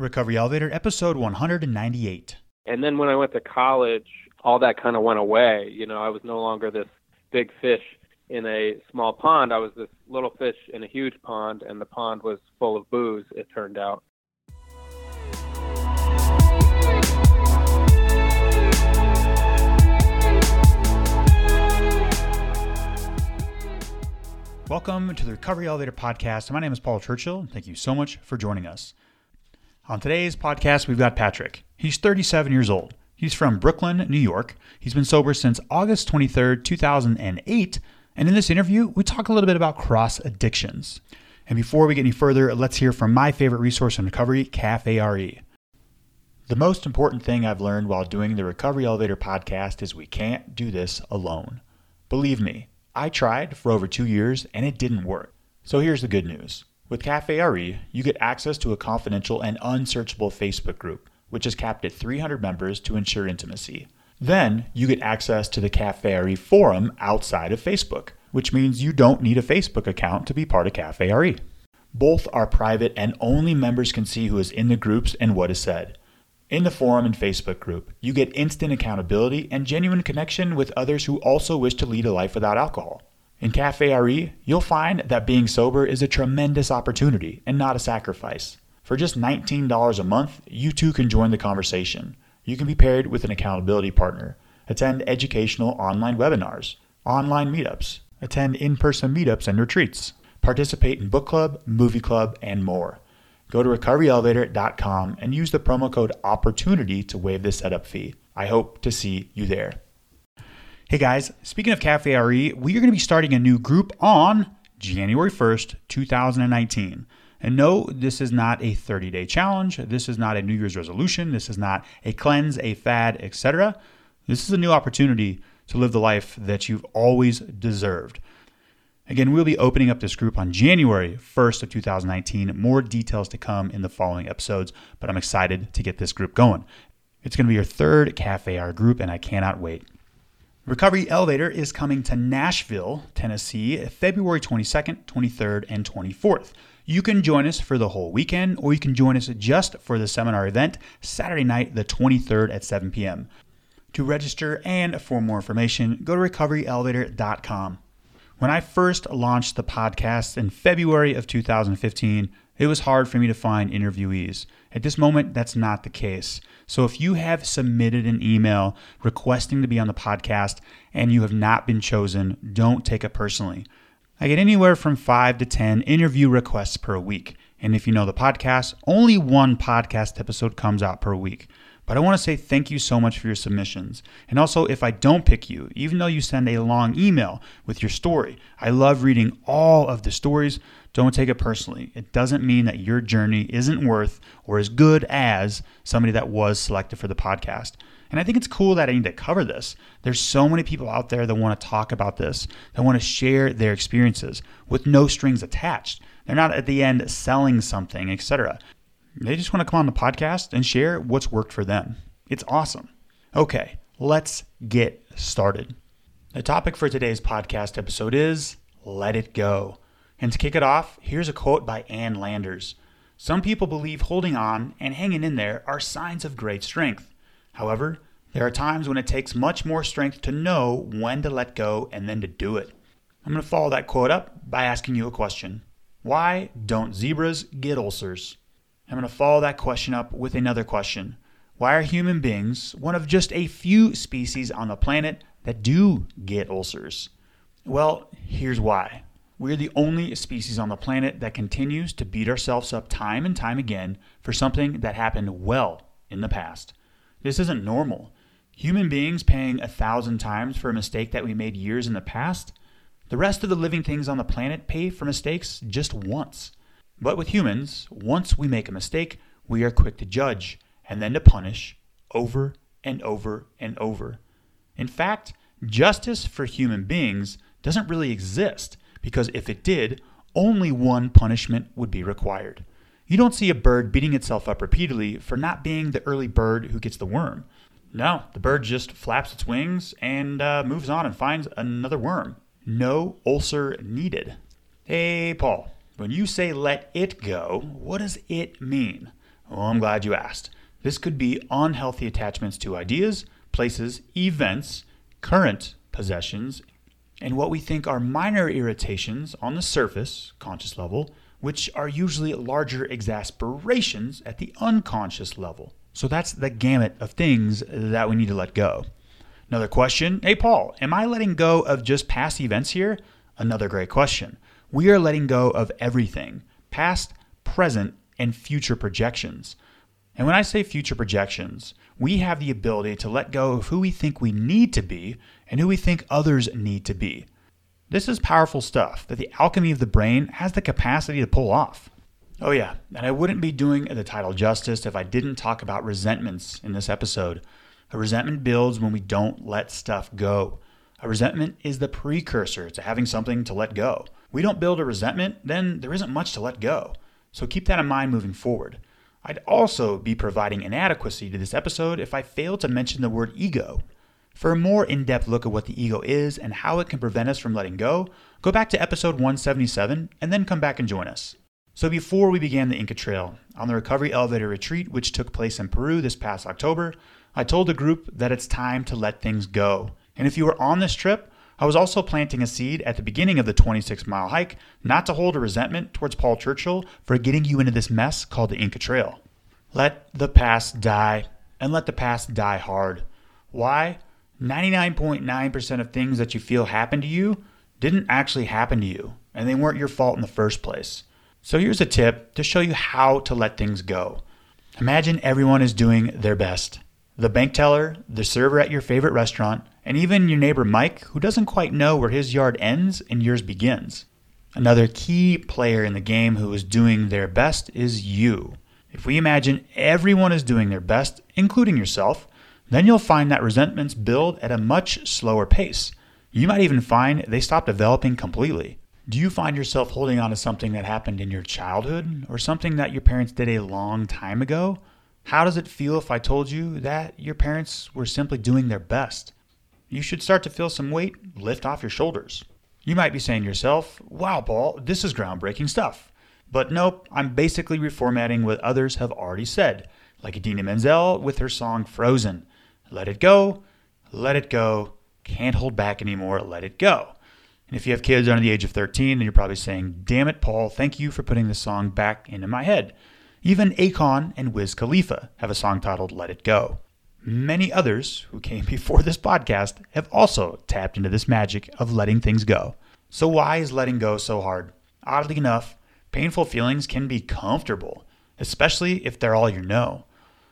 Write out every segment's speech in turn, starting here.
Recovery Elevator, episode 198. And then when I went to college, all that kind of went away. You know, I was no longer this big fish in a small pond. I was this little fish in a huge pond, and the pond was full of booze, it turned out. Welcome to the Recovery Elevator Podcast. My name is Paul Churchill. Thank you so much for joining us. On today's podcast, we've got Patrick. He's 37 years old. He's from Brooklyn, New York. He's been sober since August 23rd, 2008. And in this interview, we talk a little bit about cross addictions. And before we get any further, let's hear from my favorite resource in recovery, Cafe RE. The most important thing I've learned while doing the Recovery Elevator podcast is we can't do this alone. Believe me, I tried for over two years and it didn't work. So here's the good news. With Cafe RE, you get access to a confidential and unsearchable Facebook group, which is capped at 300 members to ensure intimacy. Then you get access to the Cafe RE forum outside of Facebook, which means you don't need a Facebook account to be part of Cafe RE. Both are private and only members can see who is in the groups and what is said. In the forum and Facebook group, you get instant accountability and genuine connection with others who also wish to lead a life without alcohol. In Cafe RE, you'll find that being sober is a tremendous opportunity and not a sacrifice. For just $19 a month, you too can join the conversation. You can be paired with an accountability partner, attend educational online webinars, online meetups, attend in person meetups and retreats, participate in book club, movie club, and more. Go to recoveryelevator.com and use the promo code OPPORTUNITY to waive the setup fee. I hope to see you there. Hey guys, speaking of Cafe RE, we are going to be starting a new group on January 1st, 2019. And no, this is not a 30 day challenge. This is not a New Year's resolution. This is not a cleanse, a fad, etc. This is a new opportunity to live the life that you've always deserved. Again, we'll be opening up this group on January 1st of 2019. More details to come in the following episodes, but I'm excited to get this group going. It's going to be your third Cafe R group, and I cannot wait. Recovery Elevator is coming to Nashville, Tennessee, February 22nd, 23rd, and 24th. You can join us for the whole weekend, or you can join us just for the seminar event Saturday night, the 23rd at 7 p.m. To register and for more information, go to recoveryelevator.com. When I first launched the podcast in February of 2015, it was hard for me to find interviewees. At this moment, that's not the case. So if you have submitted an email requesting to be on the podcast and you have not been chosen, don't take it personally. I get anywhere from five to 10 interview requests per week. And if you know the podcast, only one podcast episode comes out per week. But I want to say thank you so much for your submissions. And also, if I don't pick you, even though you send a long email with your story, I love reading all of the stories. Don't take it personally. It doesn't mean that your journey isn't worth or as good as somebody that was selected for the podcast. And I think it's cool that I need to cover this. There's so many people out there that want to talk about this, that want to share their experiences with no strings attached. They're not at the end selling something, etc. They just want to come on the podcast and share what's worked for them. It's awesome. Okay, let's get started. The topic for today's podcast episode is Let It Go. And to kick it off, here's a quote by Ann Landers. Some people believe holding on and hanging in there are signs of great strength. However, there are times when it takes much more strength to know when to let go and then to do it. I'm going to follow that quote up by asking you a question Why don't zebras get ulcers? I'm going to follow that question up with another question. Why are human beings one of just a few species on the planet that do get ulcers? Well, here's why. We're the only species on the planet that continues to beat ourselves up time and time again for something that happened well in the past. This isn't normal. Human beings paying a thousand times for a mistake that we made years in the past? The rest of the living things on the planet pay for mistakes just once. But with humans, once we make a mistake, we are quick to judge and then to punish over and over and over. In fact, justice for human beings doesn't really exist because if it did, only one punishment would be required. You don't see a bird beating itself up repeatedly for not being the early bird who gets the worm. No, the bird just flaps its wings and uh, moves on and finds another worm. No ulcer needed. Hey, Paul, when you say let it go, what does it mean? Well, I'm glad you asked. This could be unhealthy attachments to ideas, places, events, current possessions, and what we think are minor irritations on the surface, conscious level, which are usually larger exasperations at the unconscious level. So that's the gamut of things that we need to let go. Another question Hey, Paul, am I letting go of just past events here? Another great question. We are letting go of everything past, present, and future projections. And when I say future projections, we have the ability to let go of who we think we need to be and who we think others need to be. This is powerful stuff that the alchemy of the brain has the capacity to pull off. Oh, yeah, and I wouldn't be doing the title justice if I didn't talk about resentments in this episode. A resentment builds when we don't let stuff go. A resentment is the precursor to having something to let go. We don't build a resentment, then there isn't much to let go. So keep that in mind moving forward. I'd also be providing inadequacy to this episode if I failed to mention the word ego. For a more in depth look at what the ego is and how it can prevent us from letting go, go back to episode 177 and then come back and join us. So, before we began the Inca Trail, on the Recovery Elevator Retreat, which took place in Peru this past October, I told the group that it's time to let things go. And if you were on this trip, I was also planting a seed at the beginning of the 26 mile hike not to hold a resentment towards Paul Churchill for getting you into this mess called the Inca Trail. Let the past die, and let the past die hard. Why? 99.9% of things that you feel happen to you didn't actually happen to you, and they weren't your fault in the first place. So here's a tip to show you how to let things go. Imagine everyone is doing their best. The bank teller, the server at your favorite restaurant, and even your neighbor Mike, who doesn't quite know where his yard ends and yours begins. Another key player in the game who is doing their best is you. If we imagine everyone is doing their best, including yourself, then you'll find that resentments build at a much slower pace. You might even find they stop developing completely. Do you find yourself holding on to something that happened in your childhood or something that your parents did a long time ago? How does it feel if I told you that your parents were simply doing their best? You should start to feel some weight lift off your shoulders. You might be saying to yourself, wow, Paul, this is groundbreaking stuff. But nope, I'm basically reformatting what others have already said, like Idina Menzel with her song Frozen. Let it go, let it go, can't hold back anymore, let it go. And if you have kids under the age of 13, then you're probably saying, damn it, Paul, thank you for putting this song back into my head. Even Akon and Wiz Khalifa have a song titled Let It Go. Many others who came before this podcast have also tapped into this magic of letting things go. So, why is letting go so hard? Oddly enough, painful feelings can be comfortable, especially if they're all you know.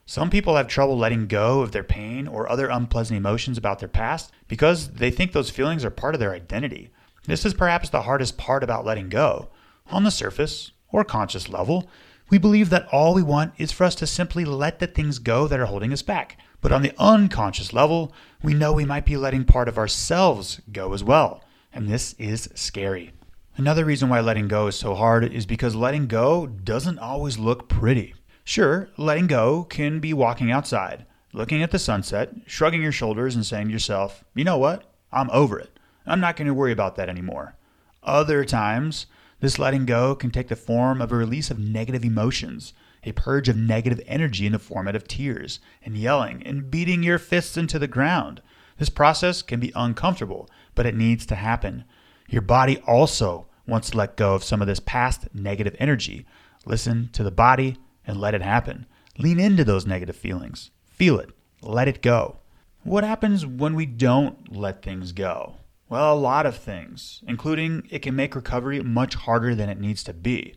Some people have trouble letting go of their pain or other unpleasant emotions about their past because they think those feelings are part of their identity. This is perhaps the hardest part about letting go. On the surface, or conscious level, we believe that all we want is for us to simply let the things go that are holding us back. But on the unconscious level, we know we might be letting part of ourselves go as well. And this is scary. Another reason why letting go is so hard is because letting go doesn't always look pretty. Sure, letting go can be walking outside, looking at the sunset, shrugging your shoulders, and saying to yourself, you know what? I'm over it. I'm not going to worry about that anymore. Other times, this letting go can take the form of a release of negative emotions, a purge of negative energy in the format of tears, and yelling and beating your fists into the ground. This process can be uncomfortable, but it needs to happen. Your body also wants to let go of some of this past negative energy. Listen to the body and let it happen. Lean into those negative feelings. Feel it. Let it go. What happens when we don't let things go? Well, a lot of things, including it can make recovery much harder than it needs to be.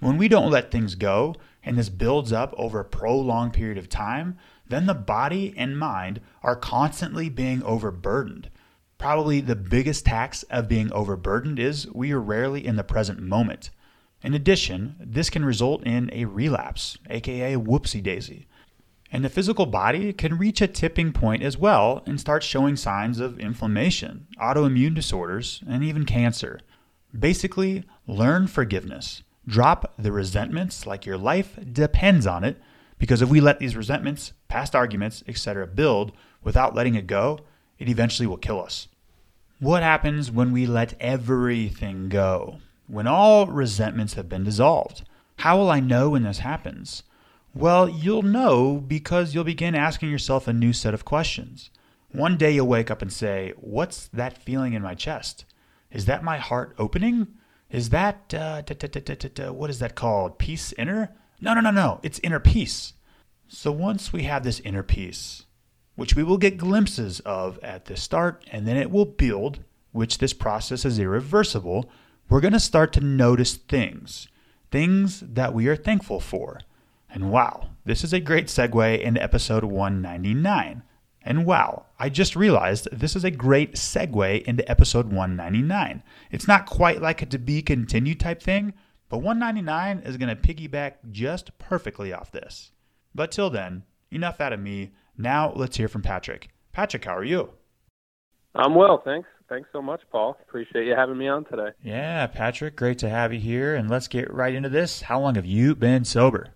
When we don't let things go, and this builds up over a prolonged period of time, then the body and mind are constantly being overburdened. Probably the biggest tax of being overburdened is we are rarely in the present moment. In addition, this can result in a relapse, aka whoopsie daisy. And the physical body can reach a tipping point as well and start showing signs of inflammation, autoimmune disorders, and even cancer. Basically, learn forgiveness. Drop the resentments like your life depends on it, because if we let these resentments, past arguments, etc., build without letting it go, it eventually will kill us. What happens when we let everything go? when all resentments have been dissolved. How will I know when this happens? Well, you'll know because you'll begin asking yourself a new set of questions. One day you'll wake up and say, What's that feeling in my chest? Is that my heart opening? Is that, uh, what is that called? Peace inner? No, no, no, no. It's inner peace. So once we have this inner peace, which we will get glimpses of at the start, and then it will build, which this process is irreversible, we're going to start to notice things, things that we are thankful for. And wow, this is a great segue into episode 199. And wow, I just realized this is a great segue into episode 199. It's not quite like a to be continued type thing, but 199 is going to piggyback just perfectly off this. But till then, enough out of me. Now let's hear from Patrick. Patrick, how are you? I'm well, thanks. Thanks so much, Paul. Appreciate you having me on today. Yeah, Patrick, great to have you here. And let's get right into this. How long have you been sober?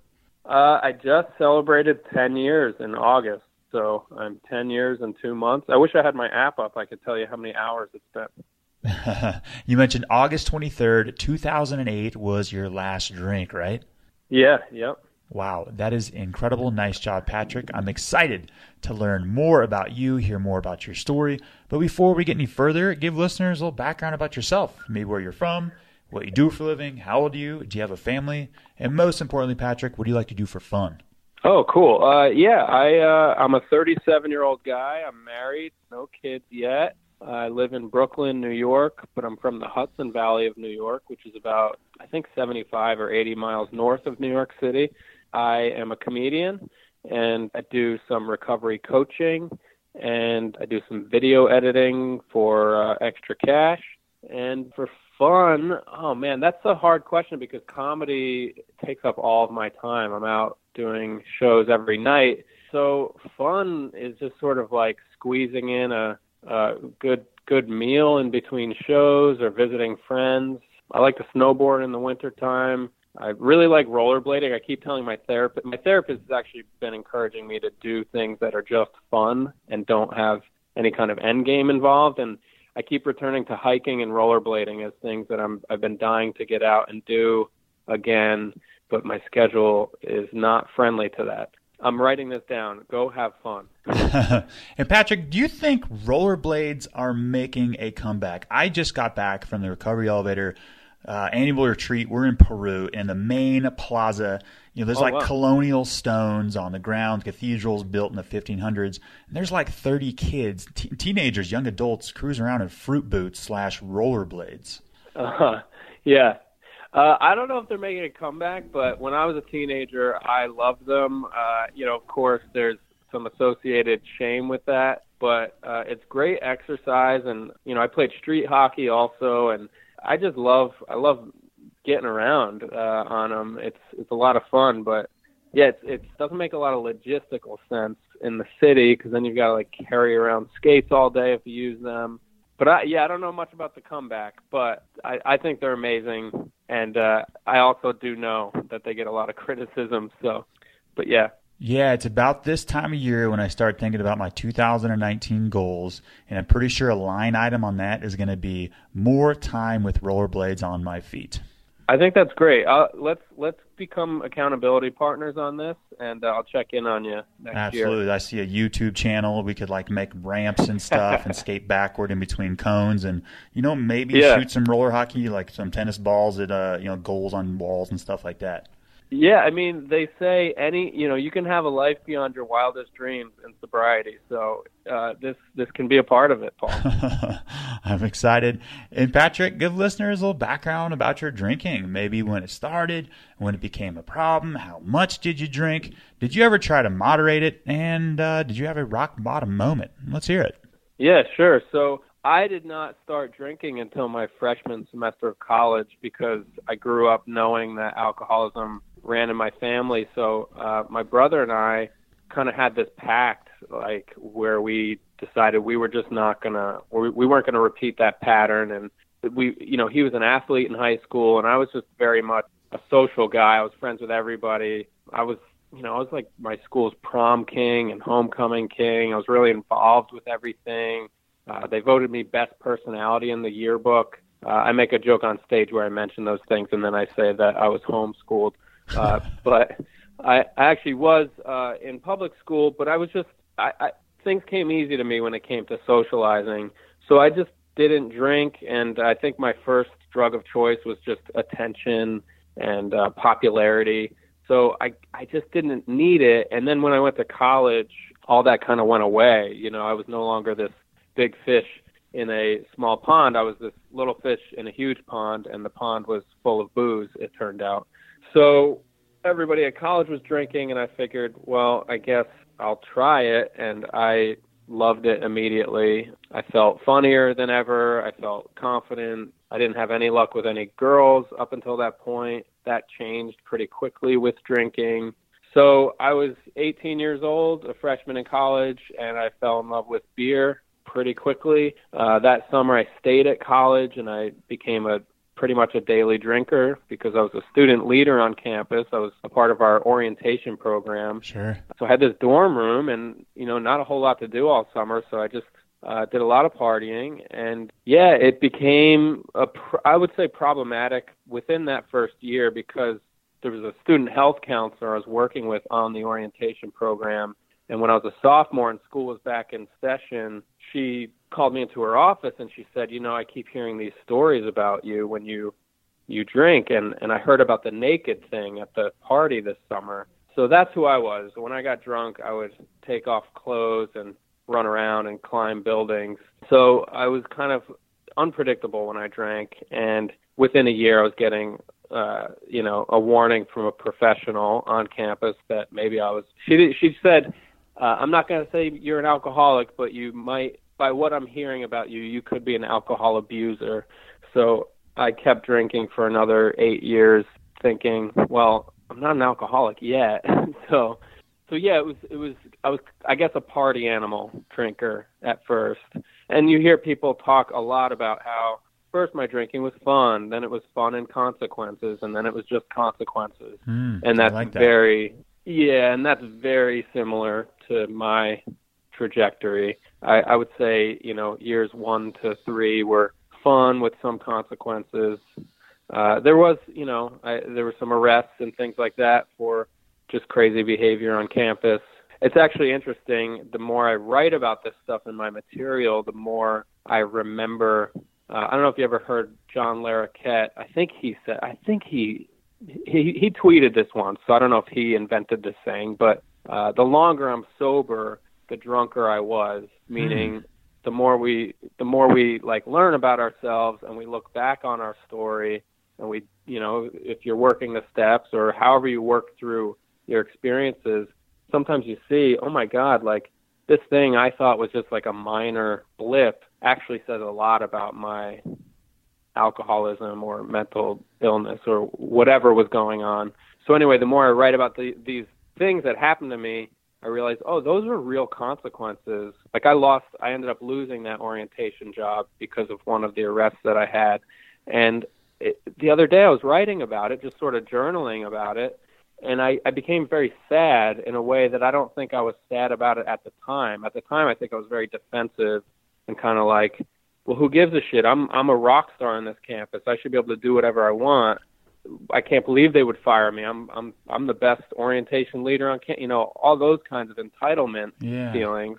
Uh, I just celebrated 10 years in August. So I'm 10 years and two months. I wish I had my app up. I could tell you how many hours it's been. you mentioned August 23rd, 2008 was your last drink, right? Yeah, yep. Wow, that is incredible. Nice job, Patrick. I'm excited to learn more about you, hear more about your story. But before we get any further, give listeners a little background about yourself, maybe where you're from, what you do for a living, how old are you, do you have a family, and most importantly, Patrick, what do you like to do for fun? Oh, cool. Uh, yeah, I uh, I'm a 37 year old guy. I'm married, no kids yet. I live in Brooklyn, New York, but I'm from the Hudson Valley of New York, which is about I think 75 or 80 miles north of New York City. I am a comedian and I do some recovery coaching and I do some video editing for uh, extra cash. And for fun, oh man, that's a hard question because comedy takes up all of my time. I'm out doing shows every night. So fun is just sort of like squeezing in a, a good good meal in between shows or visiting friends. I like to snowboard in the wintertime. I really like rollerblading. I keep telling my therapist. My therapist has actually been encouraging me to do things that are just fun and don't have any kind of end game involved. And I keep returning to hiking and rollerblading as things that I'm I've been dying to get out and do again, but my schedule is not friendly to that. I'm writing this down. Go have fun. and Patrick, do you think rollerblades are making a comeback? I just got back from the recovery elevator uh, annual retreat. We're in Peru in the main plaza. You know, there's oh, like wow. colonial stones on the ground, cathedrals built in the 1500s. And there's like 30 kids, t- teenagers, young adults cruising around in fruit boots slash rollerblades. Uh-huh. yeah. Uh, I don't know if they're making a comeback, but when I was a teenager, I loved them. Uh, you know, of course, there's some associated shame with that, but uh, it's great exercise. And, you know, I played street hockey also, and I just love I love getting around uh, on them. It's it's a lot of fun, but yeah, it's, it doesn't make a lot of logistical sense in the city because then you've got to like carry around skates all day if you use them. But I, yeah, I don't know much about the comeback, but I, I think they're amazing, and uh, I also do know that they get a lot of criticism. So, but yeah, yeah, it's about this time of year when I start thinking about my 2019 goals, and I'm pretty sure a line item on that is going to be more time with rollerblades on my feet. I think that's great. Uh, let's let's become accountability partners on this, and uh, I'll check in on you next Absolutely. year. I see a YouTube channel. We could like make ramps and stuff, and skate backward in between cones, and you know maybe yeah. shoot some roller hockey, like some tennis balls at uh, you know goals on walls and stuff like that. Yeah, I mean, they say any, you know, you can have a life beyond your wildest dreams in sobriety. So uh, this this can be a part of it, Paul. I'm excited. And Patrick, give listeners a little background about your drinking. Maybe when it started, when it became a problem, how much did you drink? Did you ever try to moderate it? And uh, did you have a rock bottom moment? Let's hear it. Yeah, sure. So I did not start drinking until my freshman semester of college because I grew up knowing that alcoholism ran in my family. So uh, my brother and I kind of had this pact, like where we decided we were just not gonna, we, we weren't gonna repeat that pattern. And we, you know, he was an athlete in high school, and I was just very much a social guy. I was friends with everybody. I was, you know, I was like my school's prom king and homecoming king. I was really involved with everything. Uh, they voted me best personality in the yearbook. Uh, I make a joke on stage where I mention those things, and then I say that I was homeschooled. Uh, but I, I actually was uh, in public school, but I was just I, I things came easy to me when it came to socializing. So I just didn't drink, and I think my first drug of choice was just attention and uh, popularity. So I I just didn't need it. And then when I went to college, all that kind of went away. You know, I was no longer this big fish in a small pond. I was this little fish in a huge pond, and the pond was full of booze. It turned out. So everybody at college was drinking, and I figured, well, I guess I'll try it. And I loved it immediately. I felt funnier than ever. I felt confident. I didn't have any luck with any girls up until that point. That changed pretty quickly with drinking. So I was 18 years old, a freshman in college, and I fell in love with beer pretty quickly. Uh, that summer, I stayed at college and I became a pretty much a daily drinker because I was a student leader on campus. I was a part of our orientation program. Sure. So I had this dorm room and, you know, not a whole lot to do all summer. So I just uh, did a lot of partying. And yeah, it became, a pr- I would say, problematic within that first year because there was a student health counselor I was working with on the orientation program. And when I was a sophomore and school was back in session, she called me into her office and she said, "You know, I keep hearing these stories about you when you you drink and and I heard about the naked thing at the party this summer." So that's who I was. When I got drunk, I would take off clothes and run around and climb buildings. So I was kind of unpredictable when I drank and within a year I was getting uh you know a warning from a professional on campus that maybe I was she she said uh, I'm not going to say you're an alcoholic, but you might, by what I'm hearing about you, you could be an alcohol abuser. So I kept drinking for another eight years, thinking, well, I'm not an alcoholic yet. so, so yeah, it was, it was, I was, I guess, a party animal drinker at first. And you hear people talk a lot about how first my drinking was fun, then it was fun and consequences, and then it was just consequences. Mm, and that's like that. very, yeah, and that's very similar to my trajectory. I, I would say, you know, years one to three were fun with some consequences. Uh, there was, you know, I, there were some arrests and things like that for just crazy behavior on campus. It's actually interesting. The more I write about this stuff in my material, the more I remember. Uh, I don't know if you ever heard John Larroquette. I think he said. I think he he he tweeted this once. So I don't know if he invented this saying, but uh, the longer I'm sober, the drunker I was. Meaning, mm. the more we the more we like learn about ourselves and we look back on our story and we you know if you're working the steps or however you work through your experiences, sometimes you see, oh my God, like this thing I thought was just like a minor blip actually says a lot about my alcoholism or mental illness or whatever was going on. So anyway, the more I write about the, these things that happened to me, I realized, oh, those were real consequences. Like I lost, I ended up losing that orientation job because of one of the arrests that I had. And it, the other day I was writing about it, just sort of journaling about it. And I, I became very sad in a way that I don't think I was sad about it at the time. At the time, I think I was very defensive and kind of like, well, who gives a shit? I'm I'm a rock star on this campus. I should be able to do whatever I want. I can't believe they would fire me. I'm I'm I'm the best orientation leader on camp. You know, all those kinds of entitlement yeah. feelings.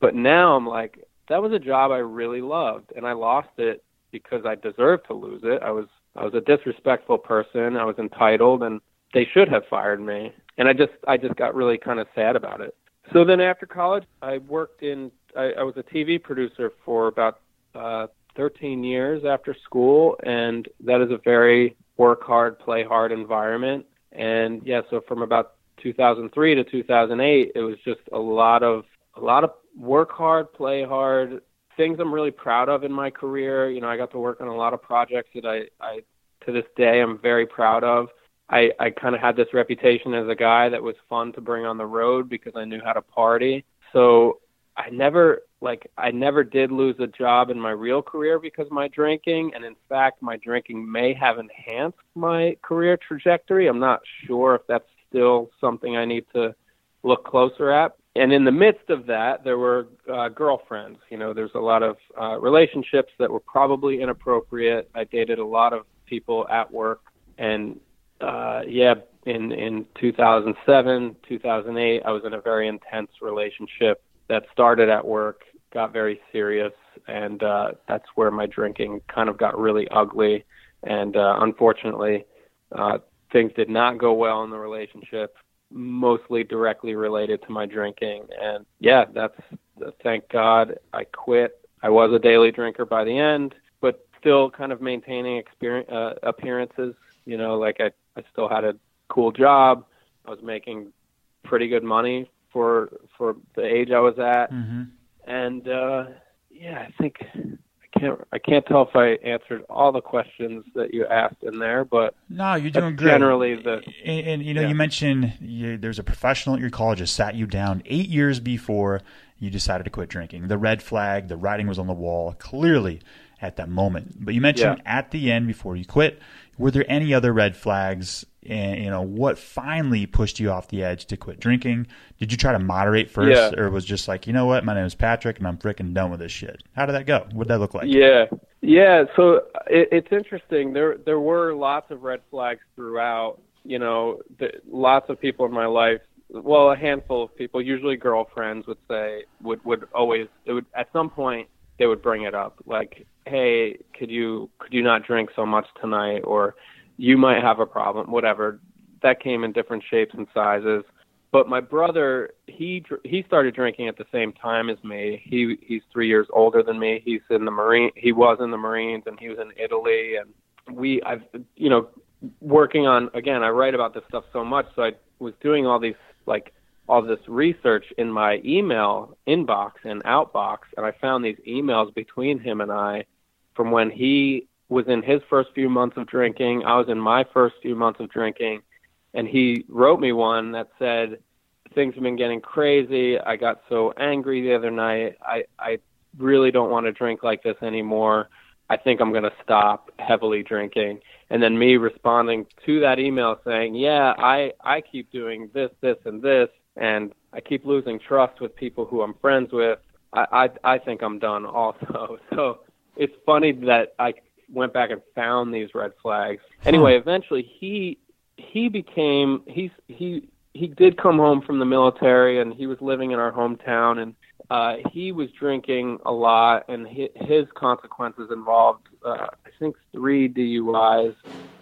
But now I'm like, that was a job I really loved, and I lost it because I deserved to lose it. I was I was a disrespectful person. I was entitled, and they should have fired me. And I just I just got really kind of sad about it. So then after college, I worked in I, I was a TV producer for about uh, 13 years after school, and that is a very work hard, play hard environment. And yeah, so from about 2003 to 2008, it was just a lot of a lot of work hard, play hard, things I'm really proud of in my career. You know, I got to work on a lot of projects that I, I to this day I'm very proud of. I, I kind of had this reputation as a guy that was fun to bring on the road because I knew how to party. So I never like I never did lose a job in my real career because of my drinking and in fact my drinking may have enhanced my career trajectory. I'm not sure if that's still something I need to look closer at. And in the midst of that, there were uh, girlfriends. You know, there's a lot of uh, relationships that were probably inappropriate. I dated a lot of people at work, and uh, yeah, in in 2007, 2008, I was in a very intense relationship that started at work, got very serious, and uh, that's where my drinking kind of got really ugly. And uh, unfortunately, uh, things did not go well in the relationship, mostly directly related to my drinking. And yeah, that's thank God I quit. I was a daily drinker by the end, but still kind of maintaining experience, uh, appearances. You know, like I, I still had a cool job. I was making pretty good money for for the age I was at, mm-hmm. and uh, yeah, I think I can't I can't tell if I answered all the questions that you asked in there, but no, you're doing great. Generally, the and, and you know yeah. you mentioned you, there's a professional at your college that sat you down eight years before you decided to quit drinking. The red flag, the writing was on the wall clearly at that moment. But you mentioned yeah. at the end before you quit, were there any other red flags? And you know what finally pushed you off the edge to quit drinking? Did you try to moderate first, yeah. or was just like, you know what, my name is Patrick, and I'm freaking done with this shit? How did that go? What did that look like? Yeah, yeah. So it, it's interesting. There there were lots of red flags throughout. You know, the, lots of people in my life well, a handful of people, usually girlfriends, would say would would always it would at some point they would bring it up like, hey, could you could you not drink so much tonight, or you might have a problem, whatever. That came in different shapes and sizes. But my brother, he he started drinking at the same time as me. He he's three years older than me. He's in the marine. He was in the Marines, and he was in Italy. And we, I've you know, working on again. I write about this stuff so much, so I was doing all these like all this research in my email inbox and outbox, and I found these emails between him and I from when he was in his first few months of drinking. I was in my first few months of drinking, and he wrote me one that said, "Things have been getting crazy. I got so angry the other night. I I really don't want to drink like this anymore. I think I'm going to stop heavily drinking." and then me responding to that email saying, "Yeah, I I keep doing this, this, and this, and I keep losing trust with people who I'm friends with. I I, I think I'm done also." So it's funny that I went back and found these red flags. Anyway, eventually he he became he's he he did come home from the military and he was living in our hometown and uh, he was drinking a lot, and his consequences involved, uh, I think, three DUIs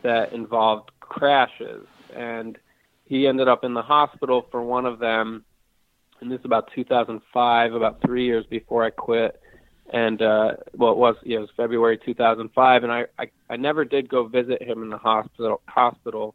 that involved crashes, and he ended up in the hospital for one of them. And this is about 2005, about three years before I quit. And uh, well, it was yeah, it was February 2005, and I, I I never did go visit him in the hospital hospital,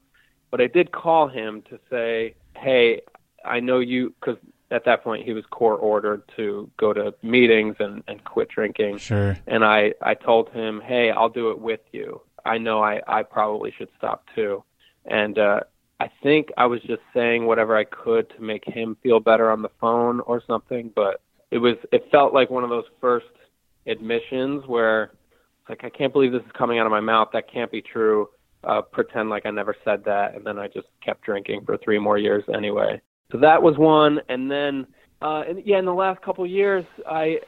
but I did call him to say, hey, I know you because at that point he was court ordered to go to meetings and and quit drinking. Sure. And i i told him hey i'll do it with you. I know i i probably should stop too. And uh i think i was just saying whatever i could to make him feel better on the phone or something but it was it felt like one of those first admissions where it's like i can't believe this is coming out of my mouth. That can't be true. Uh pretend like i never said that and then i just kept drinking for three more years anyway. So that was one, and then uh, and yeah, in the last couple of years, I,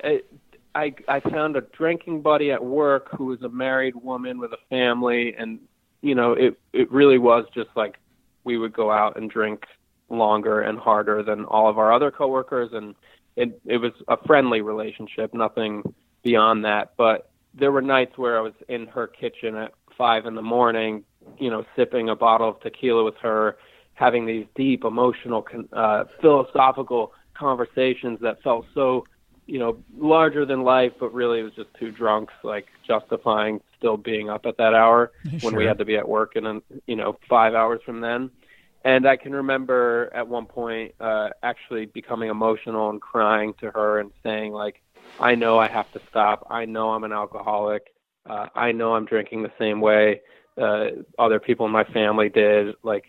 I I found a drinking buddy at work who was a married woman with a family, and you know it it really was just like we would go out and drink longer and harder than all of our other coworkers, and it it was a friendly relationship, nothing beyond that. But there were nights where I was in her kitchen at five in the morning, you know, sipping a bottle of tequila with her having these deep emotional uh, philosophical conversations that felt so you know larger than life but really it was just two drunks like justifying still being up at that hour sure. when we had to be at work in you know five hours from then and i can remember at one point uh actually becoming emotional and crying to her and saying like i know i have to stop i know i'm an alcoholic uh i know i'm drinking the same way uh other people in my family did like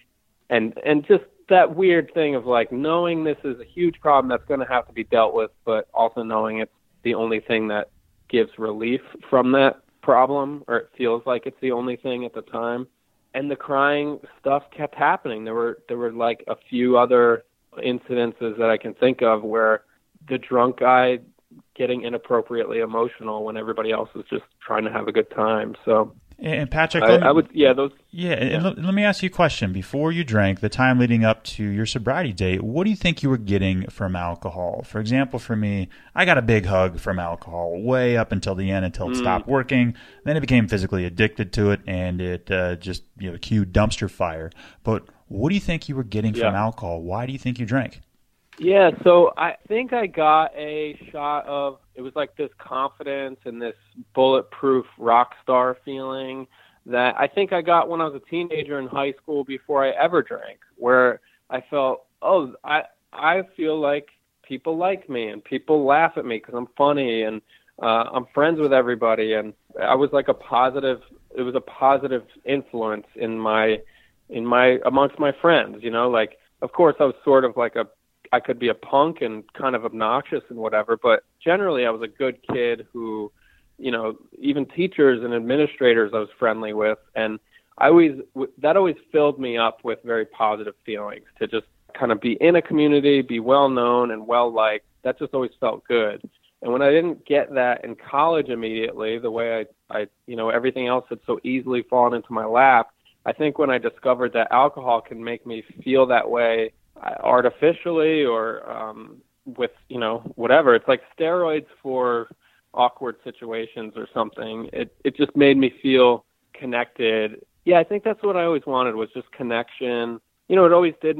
and and just that weird thing of like knowing this is a huge problem that's going to have to be dealt with, but also knowing it's the only thing that gives relief from that problem, or it feels like it's the only thing at the time. And the crying stuff kept happening. There were there were like a few other incidences that I can think of where the drunk guy getting inappropriately emotional when everybody else is just trying to have a good time. So And Patrick, I, I would, yeah, those. Yeah, yeah. and let, let, me ask you a question. Before you drank, the time leading up to your sobriety date, what do you think you were getting from alcohol? For example, for me, I got a big hug from alcohol way up until the end, until it mm. stopped working. Then it became physically addicted to it, and it uh, just you know cued dumpster fire. But what do you think you were getting yeah. from alcohol? Why do you think you drank? Yeah, so I think I got a shot of it was like this confidence and this bulletproof rock star feeling that I think I got when I was a teenager in high school before I ever drank, where I felt, oh, I I feel like people like me and people laugh at me because I'm funny and uh, I'm friends with everybody and I was like a positive. It was a positive influence in my in my amongst my friends. You know, like of course I was sort of like a I could be a punk and kind of obnoxious and whatever, but generally I was a good kid who, you know, even teachers and administrators I was friendly with, and I always that always filled me up with very positive feelings to just kind of be in a community, be well known and well liked. That just always felt good. And when I didn't get that in college immediately, the way I, I, you know, everything else had so easily fallen into my lap, I think when I discovered that alcohol can make me feel that way artificially or um, with you know whatever. It's like steroids for awkward situations or something. It it just made me feel connected. Yeah, I think that's what I always wanted was just connection. You know, it always did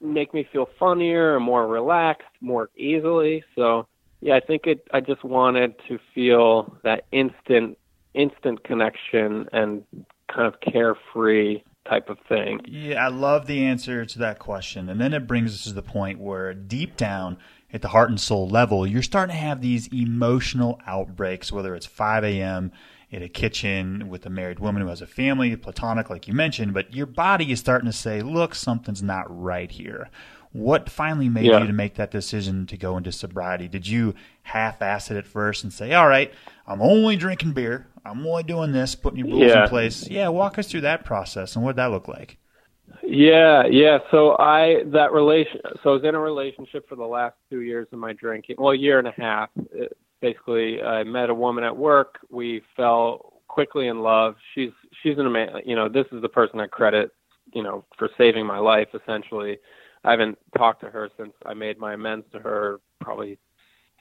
make me feel funnier, more relaxed, more easily. So yeah, I think it. I just wanted to feel that instant instant connection and kind of carefree type of thing. Yeah, I love the answer to that question. And then it brings us to the point where deep down at the heart and soul level, you're starting to have these emotional outbreaks, whether it's 5 a.m. in a kitchen with a married woman who has a family, platonic, like you mentioned, but your body is starting to say, look, something's not right here. What finally made yeah. you to make that decision to go into sobriety? Did you half-ass it at first and say, all right, I'm only drinking beer. I'm only doing this, putting your rules yeah. in place. Yeah, walk us through that process and what that look like. Yeah, yeah. So I that relation. So I was in a relationship for the last two years of my drinking. Well, a year and a half. It, basically, I met a woman at work. We fell quickly in love. She's she's an amazing. You know, this is the person I credit. You know, for saving my life. Essentially, I haven't talked to her since I made my amends to her probably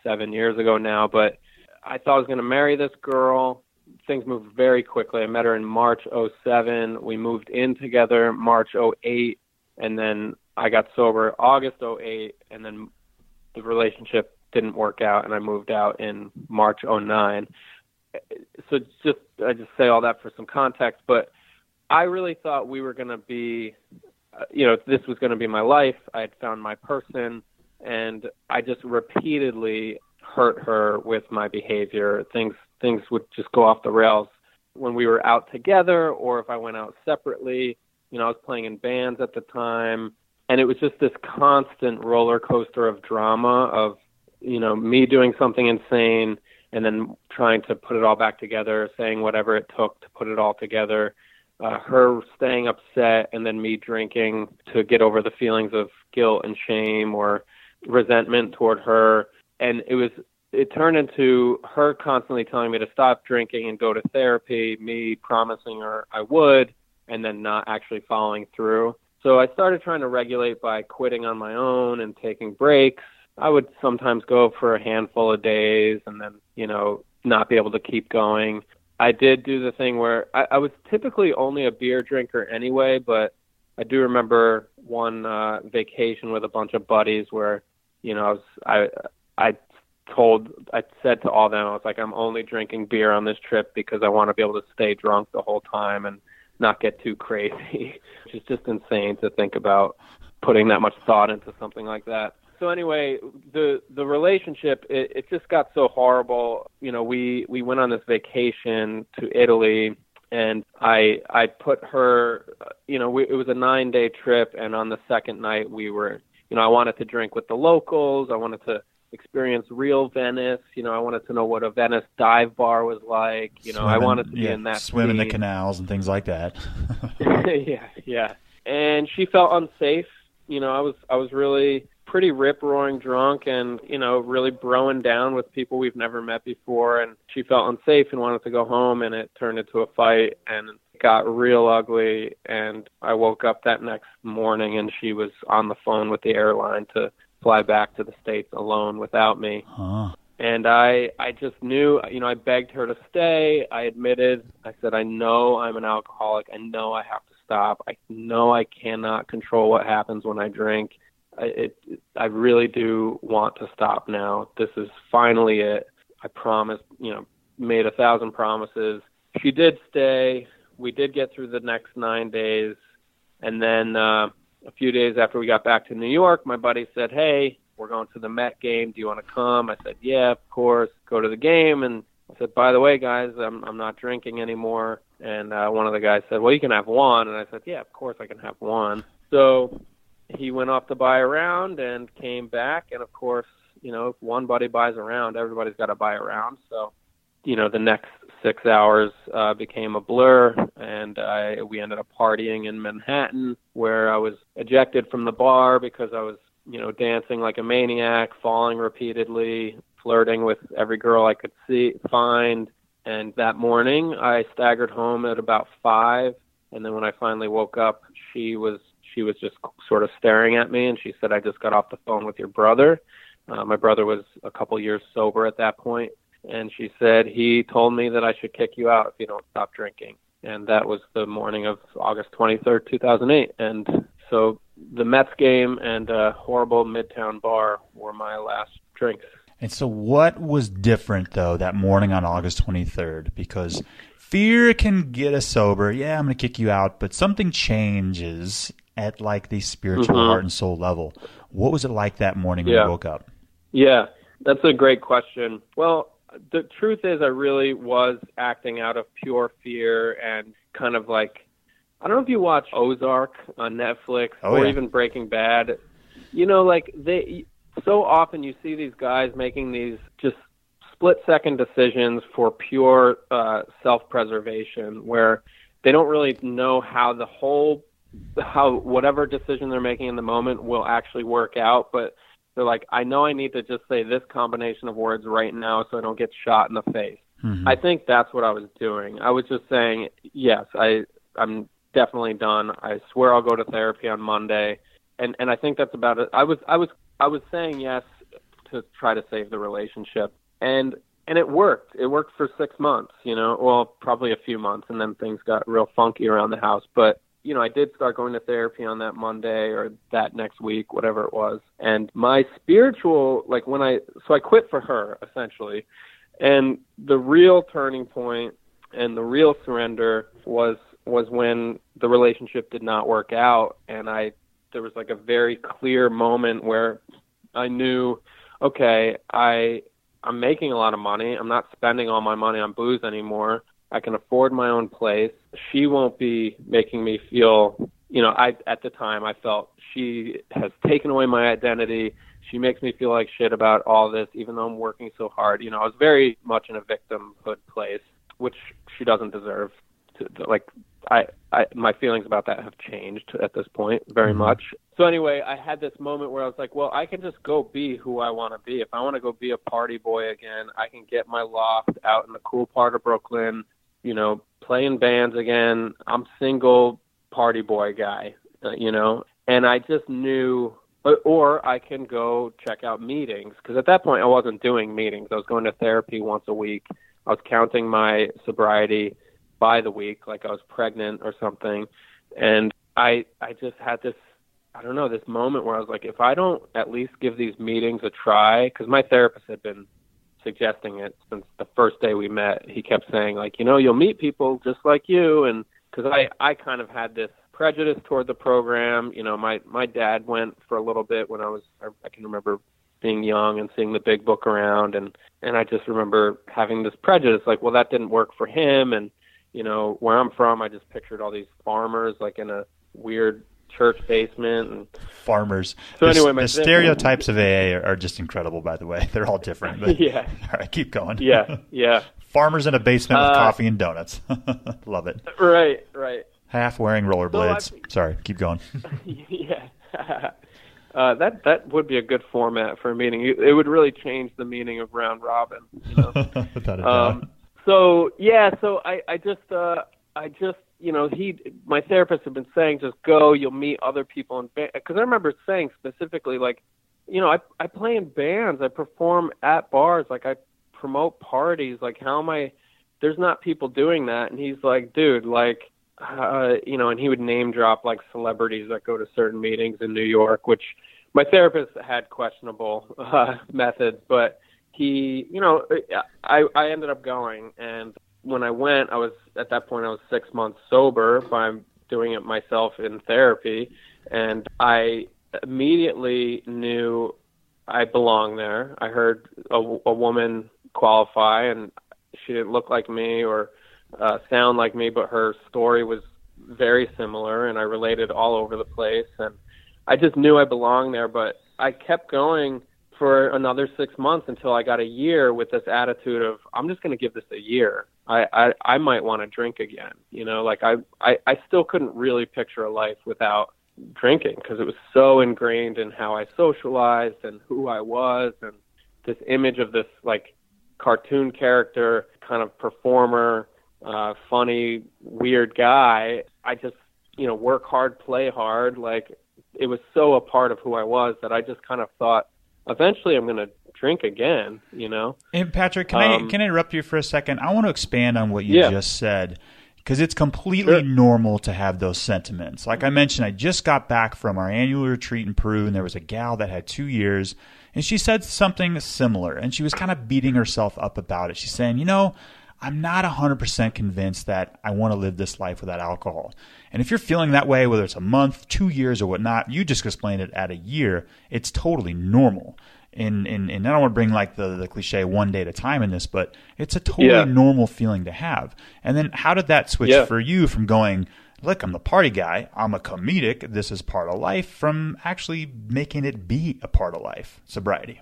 seven years ago now. But I thought I was going to marry this girl things moved very quickly. I met her in March 07. We moved in together March 08 and then I got sober August 08 and then the relationship didn't work out and I moved out in March 09. So just I just say all that for some context, but I really thought we were going to be Uh, you know, this was going to be my life. I had found my person and I just repeatedly hurt her with my behavior. Things things would just go off the rails when we were out together or if I went out separately. You know, I was playing in bands at the time and it was just this constant roller coaster of drama of you know me doing something insane and then trying to put it all back together saying whatever it took to put it all together uh, her staying upset and then me drinking to get over the feelings of guilt and shame or resentment toward her and it was it turned into her constantly telling me to stop drinking and go to therapy, me promising her I would, and then not actually following through. So I started trying to regulate by quitting on my own and taking breaks. I would sometimes go for a handful of days and then, you know, not be able to keep going. I did do the thing where I, I was typically only a beer drinker anyway, but I do remember one uh, vacation with a bunch of buddies where, you know, I was I I told I said to all them I was like I'm only drinking beer on this trip because I want to be able to stay drunk the whole time and not get too crazy which is just insane to think about putting that much thought into something like that so anyway the the relationship it, it just got so horrible you know we we went on this vacation to Italy and I I put her you know we, it was a 9 day trip and on the second night we were you know I wanted to drink with the locals I wanted to experience real Venice. You know, I wanted to know what a Venice dive bar was like. You know, I wanted to yeah, be in that swim scene. in the canals and things like that. yeah, yeah. And she felt unsafe. You know, I was I was really pretty rip roaring drunk and you know really broing down with people we've never met before and she felt unsafe and wanted to go home and it turned into a fight and it got real ugly and I woke up that next morning and she was on the phone with the airline to fly back to the states alone without me. Huh. And I I just knew, you know, I begged her to stay. I admitted. I said I know I'm an alcoholic. I know I have to stop. I know I cannot control what happens when I drink. I, it, I really do want to stop now. This is finally it. I promised, you know, made a thousand promises. She did stay. We did get through the next nine days, and then uh, a few days after we got back to New York, my buddy said, "Hey, we're going to the Met game. Do you want to come?" I said, "Yeah, of course." Go to the game, and I said, "By the way, guys, I'm I'm not drinking anymore." And uh, one of the guys said, "Well, you can have one." And I said, "Yeah, of course I can have one." So he went off to buy a round and came back, and of course, you know, if one buddy buys a round, everybody's got to buy a round. So, you know, the next six hours uh, became a blur, and I, we ended up partying in Manhattan, where I was ejected from the bar because I was, you know, dancing like a maniac, falling repeatedly, flirting with every girl I could see find. And that morning, I staggered home at about five, and then when I finally woke up, she was she was just sort of staring at me, and she said, "I just got off the phone with your brother." Uh, my brother was a couple years sober at that point, and she said he told me that I should kick you out if you don't stop drinking. And that was the morning of August 23rd, 2008. And so the Mets game and a horrible Midtown bar were my last drinks. And so, what was different though that morning on August 23rd? Because fear can get us sober. Yeah, I'm going to kick you out, but something changes at like the spiritual Mhm. heart and soul level. What was it like that morning when you woke up? Yeah, that's a great question. Well, the truth is, I really was acting out of pure fear and kind of like, I don't know if you watch Ozark on Netflix Oh, or yeah. even Breaking Bad. You know, like they, so often you see these guys making these just split second decisions for pure uh, self preservation where they don't really know how the whole how whatever decision they're making in the moment will actually work out but they're like i know i need to just say this combination of words right now so i don't get shot in the face. Mhm. i think that's what i was doing. I was just saying yes i i'm definitely done. I swear i'll go to therapy on monday. And and i think that's about it. I was i was i was saying yes to try to save the relationship and and it worked. It worked for six months you know? Well probably a few months and then things got real funky around the house but you know, I did start going to therapy on that Monday or that next week, whatever it was. And my spiritual, like when I, so I quit for her essentially. And the real turning point and the real surrender was, was when the relationship did not work out. And I, there was like a very clear moment where I knew, okay, I, I'm making a lot of money. I'm not spending all my money on booze anymore. I can afford my own place. She won't be making me feel, you know, I at the time I felt she has taken away my identity. She makes me feel like shit about all this even though I'm working so hard. You know, I was very much in a victimhood place, which she doesn't deserve to, to like I, I my feelings about that have changed at this point very Mhm. much. So anyway, I had this moment where I was like, well, I can just go be who I want to be. If I want to go be a party boy again, I can get my loft out in the cool part of Brooklyn, you know, play in bands again. I'm single party boy guy, uh, you know, and I just knew or- or I can go check out meetings because at that point I wasn't doing meetings. I was going to therapy once a week. I was counting my sobriety by the week, like I was pregnant or something. And I I just had this I don't know this moment where I was like, if I don't at least give these meetings a try, because my therapist had been suggesting it since the first day we met. He kept saying like, you know, you'll meet people just like you, and because I I kind of had this prejudice toward the program. You know, my my dad went for a little bit when I was I I can remember being young and seeing the big book around and and I just remember having this prejudice like well that didn't work for him and you know where I'm from I just pictured all these farmers like in a weird church basement and Farmers. So the, anyway, my the stereotypes of AA are, are just incredible, by the way. They're all different. But, yeah All right, keep going. yeah yeah Farmers in a basement with Uh, coffee and donuts. Love it. right right Half wearing rollerblades. So Sorry, keep going. yeah Uh, that that would be a good format for a meeting. It would really change the meaning of round robin. You know? Without a doubt. Um, so yeah, so I I just uh I just you know he my therapist had been saying just go you'll meet other people in band because I remember saying specifically like you know I I play in bands I perform at bars like I promote parties like how am I there's not people doing that. And he's like dude like uh you know and he would name drop like celebrities that go to certain meetings in New York which my therapist had questionable uh methods but he you know I I ended up going and when I went I was at that point I was 6 months sober by doing it myself in therapy and I immediately knew I belonged there. I heard a, a woman qualify and she didn't look like me or uh, sound like me, but her story was very similar, and I related all over the place, and I just knew I belonged there. But I kept going for another six months until I got a year with this attitude of I'm just going to give this a year. I I, I might want to drink again. You know, like I, I I still couldn't really picture a life without drinking because it was so ingrained in how I socialized and who I was and this image of this like cartoon character kind of performer uh, funny, weird guy. I just, you know, work hard, play hard. Like it was so a part of who I was that I just kind of thought, eventually, I'm going to drink again. You know. And Patrick, can um, I can I interrupt you for a second? I want to expand on what you yeah. just said because it's completely sure. normal to have those sentiments. Like I mentioned, I just got back from our annual retreat in Peru, and there was a gal that had two years, and she said something similar, and she was kind of beating herself up about it. She's saying, you know. I'm not 100% convinced that I want to live this life without alcohol. And if you're feeling that way, whether it's a month, two years, or whatnot, you just explained it at a year, it's totally normal. And, and, and I don't want to bring like the, the cliche one day at a time in this, but it's a totally yeah. normal feeling to have. And then how did that switch yeah. for you from going, look, I'm the party guy, I'm a comedic, this is part of life, from actually making it be a part of life, sobriety?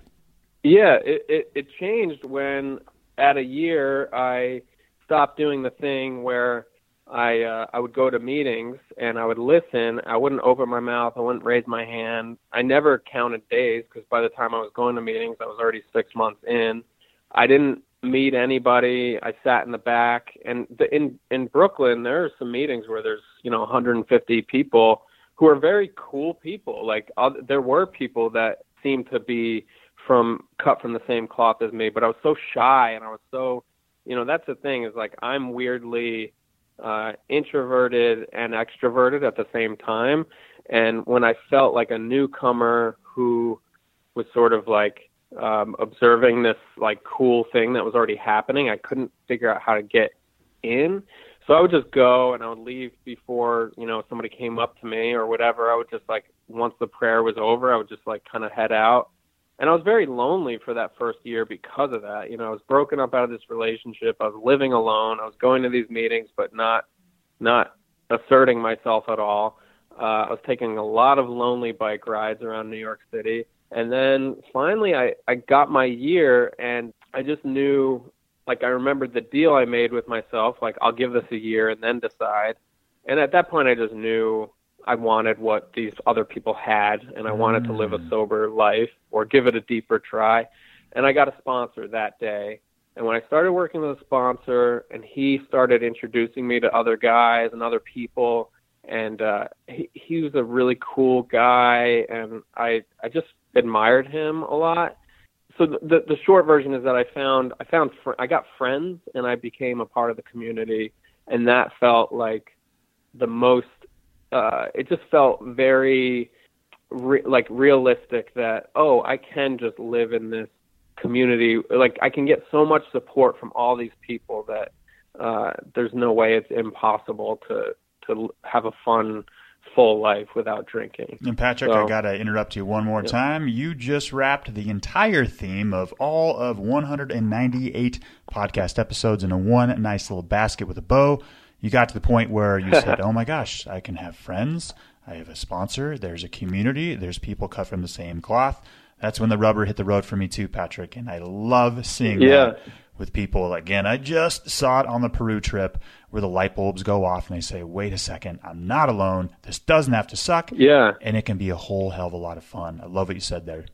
Yeah, it, it, it changed when at a year, I stopped doing the thing where I uh, I would go to meetings and I would listen. I wouldn't open my mouth. I wouldn't raise my hand. I never counted days because by the time I was going to meetings, I was already six months in. I didn't meet anybody. I sat in the back, and the, in in Brooklyn, there are some meetings where there's you know 150 people who are very cool people. Like other, there were people that seemed to be from cut from the same cloth as me, but I was so shy and I was so, you know, that's the thing is like I'm weirdly uh, introverted and extroverted at the same time. And when I felt like a newcomer who was sort of like um, observing this like cool thing that was already happening, I couldn't figure out how to get in. So I would just go and I would leave before, you know, somebody came up to me or whatever. I would just like once the prayer was over, I would just like kind of head out and I was very lonely for that first year because of that. You know, I was broken up out of this relationship. I was living alone. I was going to these meetings, but not not asserting myself at all. Uh, I was taking a lot of lonely bike rides around New York City, and then finally, I I got my year, and I just knew. Like I remembered the deal I made with myself. Like I'll give this a year and then decide. And at that point, I just knew I wanted what these other people had, and I wanted to live a mm. sober life or give it a deeper try. And I got a sponsor that day. And when I started working with a sponsor, and he started introducing me to other guys and other people, and uh, he, he was a really cool guy, and I I just admired him a lot. So the, the the short version is that I found I found fr- I got friends, and I became a part of the community, and that felt like the most uh, it just felt very re- like realistic that oh I can just live in this community like I can get so much support from all these people that uh, there's no way it's impossible to to have a fun full life without drinking. And Patrick, so, I got to interrupt you one more yeah. time. You just wrapped the entire theme of all of 198 podcast episodes in a one nice little basket with a bow you got to the point where you said, "Oh my gosh, I can have friends. I have a sponsor. There's a community. There's people cut from the same cloth." That's when the rubber hit the road for me too, Patrick, and I love seeing yeah. that. with people. Again, I just saw it on the Peru trip where the light bulbs go off and they say, wait a second, I'm not alone. This doesn't have to suck. Yeah. And it can be a whole hell of a lot of fun. I love what you said there.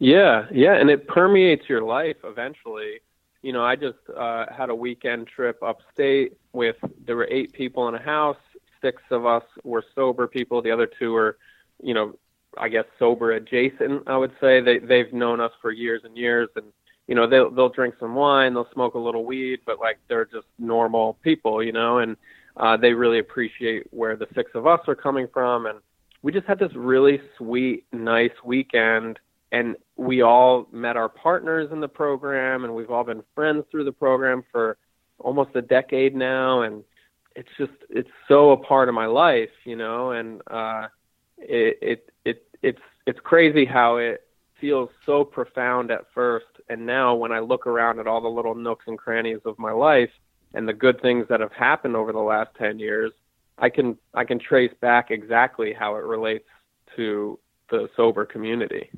Yeah, yeah, and it permeates your life eventually. You know, I just uh, had a weekend trip upstate with there were eight people in a house. Six of us were sober people. The other two were, you know, I guess sober adjacent. I would say they they've known us for years and years, and you know they'll they'll drink some wine, they'll smoke a little weed, but like they're just normal people, you know, and uh, they really appreciate where the six of us are coming from, and we just had this really sweet, nice weekend and we all met our partners in the program and we've all been friends through the program for almost a decade now and it's just it's so a part of my life you know and uh it it it it's it's crazy how it feels so profound at first and now when i look around at all the little nooks and crannies of my life and the good things that have happened over the last 10 years i can i can trace back exactly how it relates to the sober community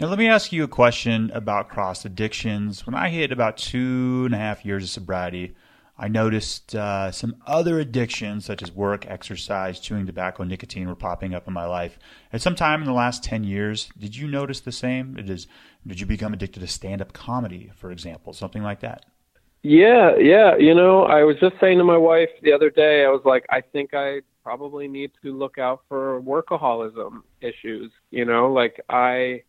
now, let me ask you a question about cross addictions. When I hit about two and a half years of sobriety, I noticed uh, some other addictions such as work, exercise, chewing tobacco, nicotine were popping up in my life. At some time in the last 10 years, did you notice the same? It is, did you become addicted to stand up comedy, for example, something like that? Yeah, yeah. You know, I was just saying to my wife the other day, I was like, I think I probably need to look out for workaholism issues. You know, like I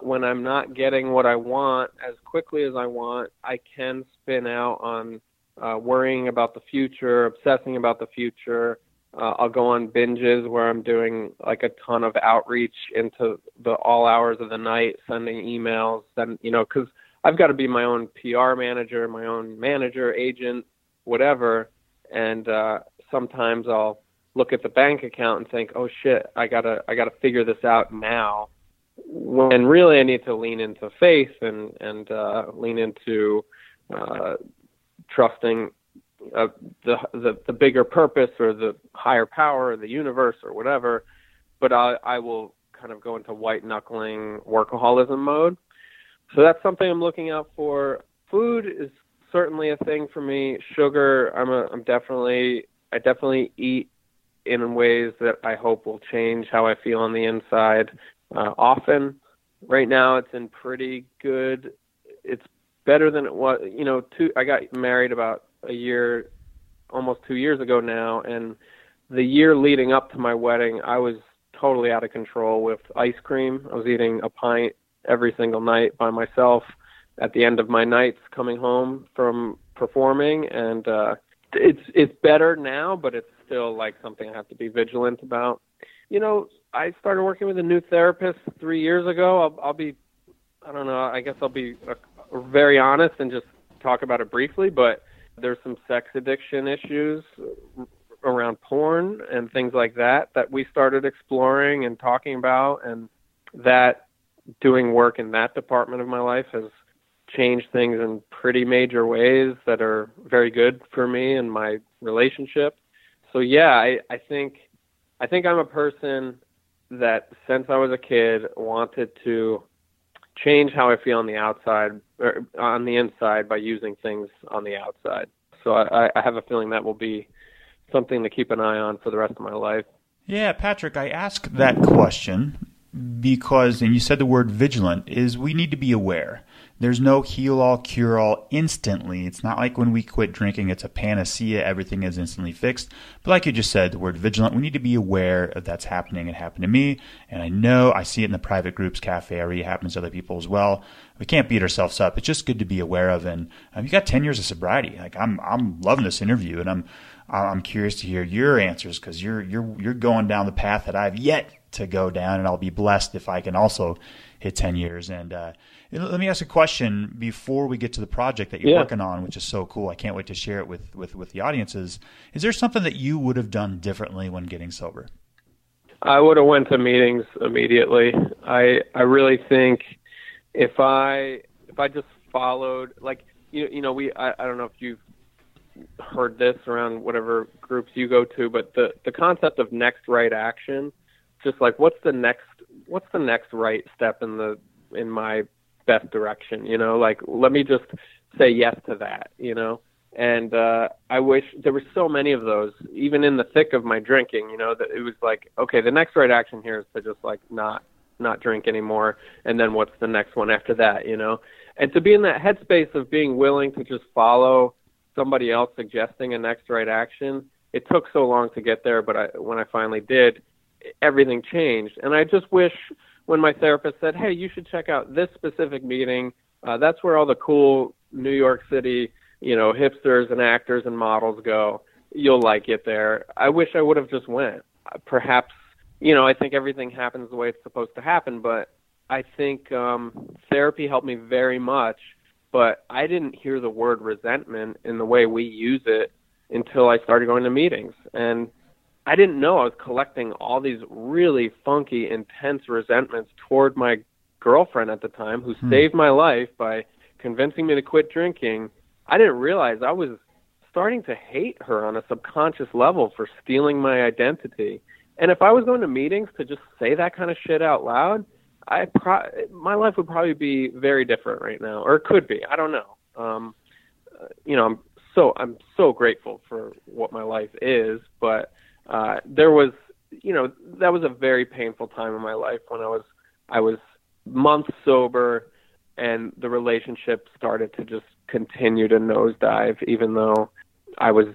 when I'm not getting what I want as quickly as I want, I can spin out on uh, worrying about the future, obsessing about the future. Uh, I'll go on binges where I'm doing like a ton of outreach into the all hours of the night, sending emails, and you know, because I've got to be my own PR manager, my own manager, agent, whatever. And uh, sometimes I'll look at the bank account and think, "Oh shit, I gotta, I gotta figure this out now." When really I need to lean into faith and and uh, lean into uh, trusting uh, the, the the bigger purpose or the higher power or the universe or whatever. But I I will kind of go into white knuckling workaholism mode. So that's something I'm looking out for. Food is certainly a thing for me. Sugar, I'm a I'm definitely I definitely eat in ways that I hope will change how I feel on the inside uh, often. Right now, it's in pretty good. It's better than it was. You know, two. I got married about a year, almost two years ago now, and the year leading up to my wedding, I was totally out of control with ice cream. I was eating a pint every single night by myself at the end of my nights coming home from performing and uh it's it's better now but it's still like something I have to be vigilant about. You know, I started working with a new therapist three years ago. I'll, I'll be, I don't know, I guess I'll be uh, very honest and just talk about it briefly, but there's some sex addiction issues around porn and things like that that we started exploring and talking about and that doing work in that department of my life has changed things in pretty major ways that are very good for me and my relationship. So yeah, I, I think I think I'm a person that since I was a kid wanted to change how I feel on the outside or on the inside by using things on the outside. So I, I have a feeling that will be something to keep an eye on for the rest of my life. Yeah, Patrick, I ask that question because, and you said the word vigilant, is we need to be aware. There's no heal all, cure all instantly. It's not like when we quit drinking, it's a panacea, everything is instantly fixed. But like you just said, the word vigilant, we need to be aware of that's happening. It happened to me, and I know I see it in the private groups, cafe, it happens to other people as well. We can't beat ourselves up. It's just good to be aware of. And um, you got 10 years of sobriety. Like I'm, I'm loving this interview, and I'm, I'm curious to hear your answers because you're, you're, you're going down the path that I've yet to go down, and I'll be blessed if I can also hit 10 years. And uh, let me ask a question before we get to the project that you're yeah. working on, which is so cool. I can't wait to share it with, with, with the audiences. Is there something that you would have done differently when getting sober? I would have went to meetings immediately. I I really think if I if I just followed like you you know we I, I don't know if you've heard this around whatever groups you go to, but the the concept of next right action just like what's the next what's the next right step in the in my best direction you know like let me just say yes to that, you know. And uh, I wish there were so many of those, even in the thick of my drinking. You know, that it was like, okay, the next right action here is to just like not not drink anymore, and then what's the next one after that? You know, and to be in that headspace of being willing to just follow somebody else suggesting a next right action. It took so long to get there, but I, when I finally did, everything changed. And I just wish when my therapist said, "Hey, you should check out this specific meeting. Uh, that's where all the cool New York City, you know, hipsters and actors and models go. You'll like it there." I wish I would have just went. Perhaps, you know, I think everything happens the way it's supposed to happen, but I think um, therapy helped me very much. But I didn't hear the word resentment in the way we use it until I started going to meetings. And I didn't know I was collecting all these really funky, intense resentments toward my girlfriend at the time who hmm. saved my life by convincing me to quit drinking. I didn't realize I was starting to hate her on a subconscious level for stealing my identity. And if I was going to meetings to just say that kind of shit out loud, I pro- my life would probably be very different right now, or it could be. I don't know. Um, uh, you know, I'm so I'm so grateful for what my life is, but uh, there was, you know, that was a very painful time in my life when I was I was months sober, and the relationship started to just continue to nosedive, even though I was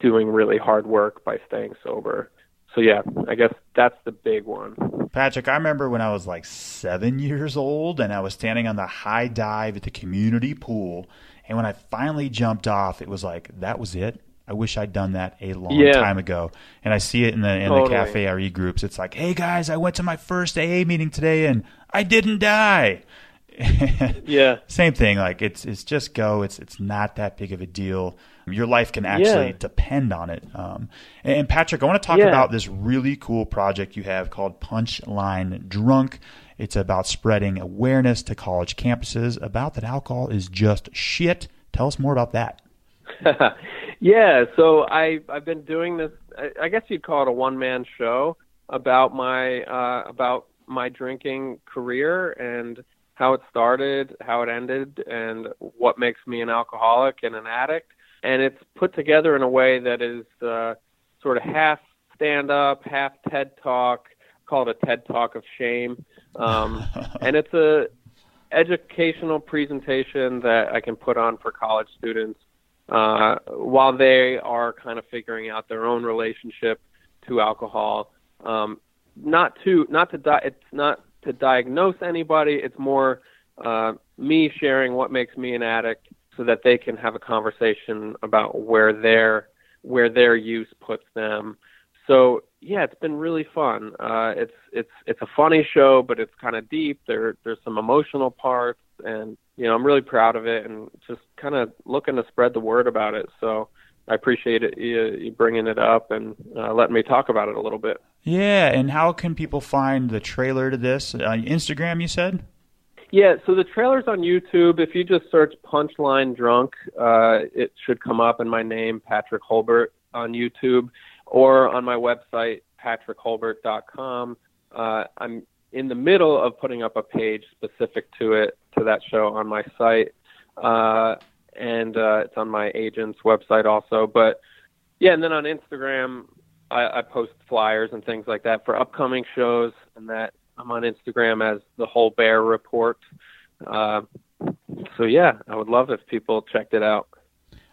doing really hard work by staying sober. So yeah, I guess that's the big one. Patrick, I remember when I was like seven years old and I was standing on the high dive at the community pool. And when I finally jumped off, it was like, that was it. I wish I'd done that a long yeah. time ago. And I see it in the in totally. the cafe RE groups. It's like, hey guys, I went to my first AA meeting today and I didn't die. yeah. Same thing. Like it's it's just go. It's it's not that big of a deal. Your life can actually yeah. depend on it. Um, and, and, Patrick, I want to talk yeah. about this really cool project you have called Punchline Drunk. It's about spreading awareness to college campuses about that alcohol is just shit. Tell us more about that. Yeah, so I I've been doing this. I, I guess you'd call it a one man show about my uh, about my drinking career and how it started, how it ended, and what makes me an alcoholic and an addict. And it's put together in a way that is uh, sort of half stand up, half TED talk. Call it a TED talk of shame, um, and it's a educational presentation that I can put on for college students uh, while they are kind of figuring out their own relationship to alcohol. Um, not to not to di- it's not to diagnose anybody. It's more uh, me sharing what makes me an addict, so that they can have a conversation about where their where their use puts them. So yeah, it's been really fun. Uh, it's it's it's a funny show, but it's kind of deep. There there's some emotional parts, and you know, I'm really proud of it and just kind of looking to spread the word about it. So I appreciate it you, you bringing it up and uh, letting me talk about it a little bit. Yeah, and how can people find the trailer to this? Uh, Instagram, you said? Yeah, so the trailer's on YouTube. If you just search Punchline Drunk, uh, it should come up in my name, Patrick Holbert, on YouTube, or on my website, patrickholbert.com. Uh, I'm in the middle of putting up a page specific to it to that show on my site, uh, and uh, it's on my agent's website also. But yeah, and then on Instagram, I, I post flyers and things like that for upcoming shows, and that I'm on Instagram as the Holbert Report. Uh, so yeah, I would love if people checked it out.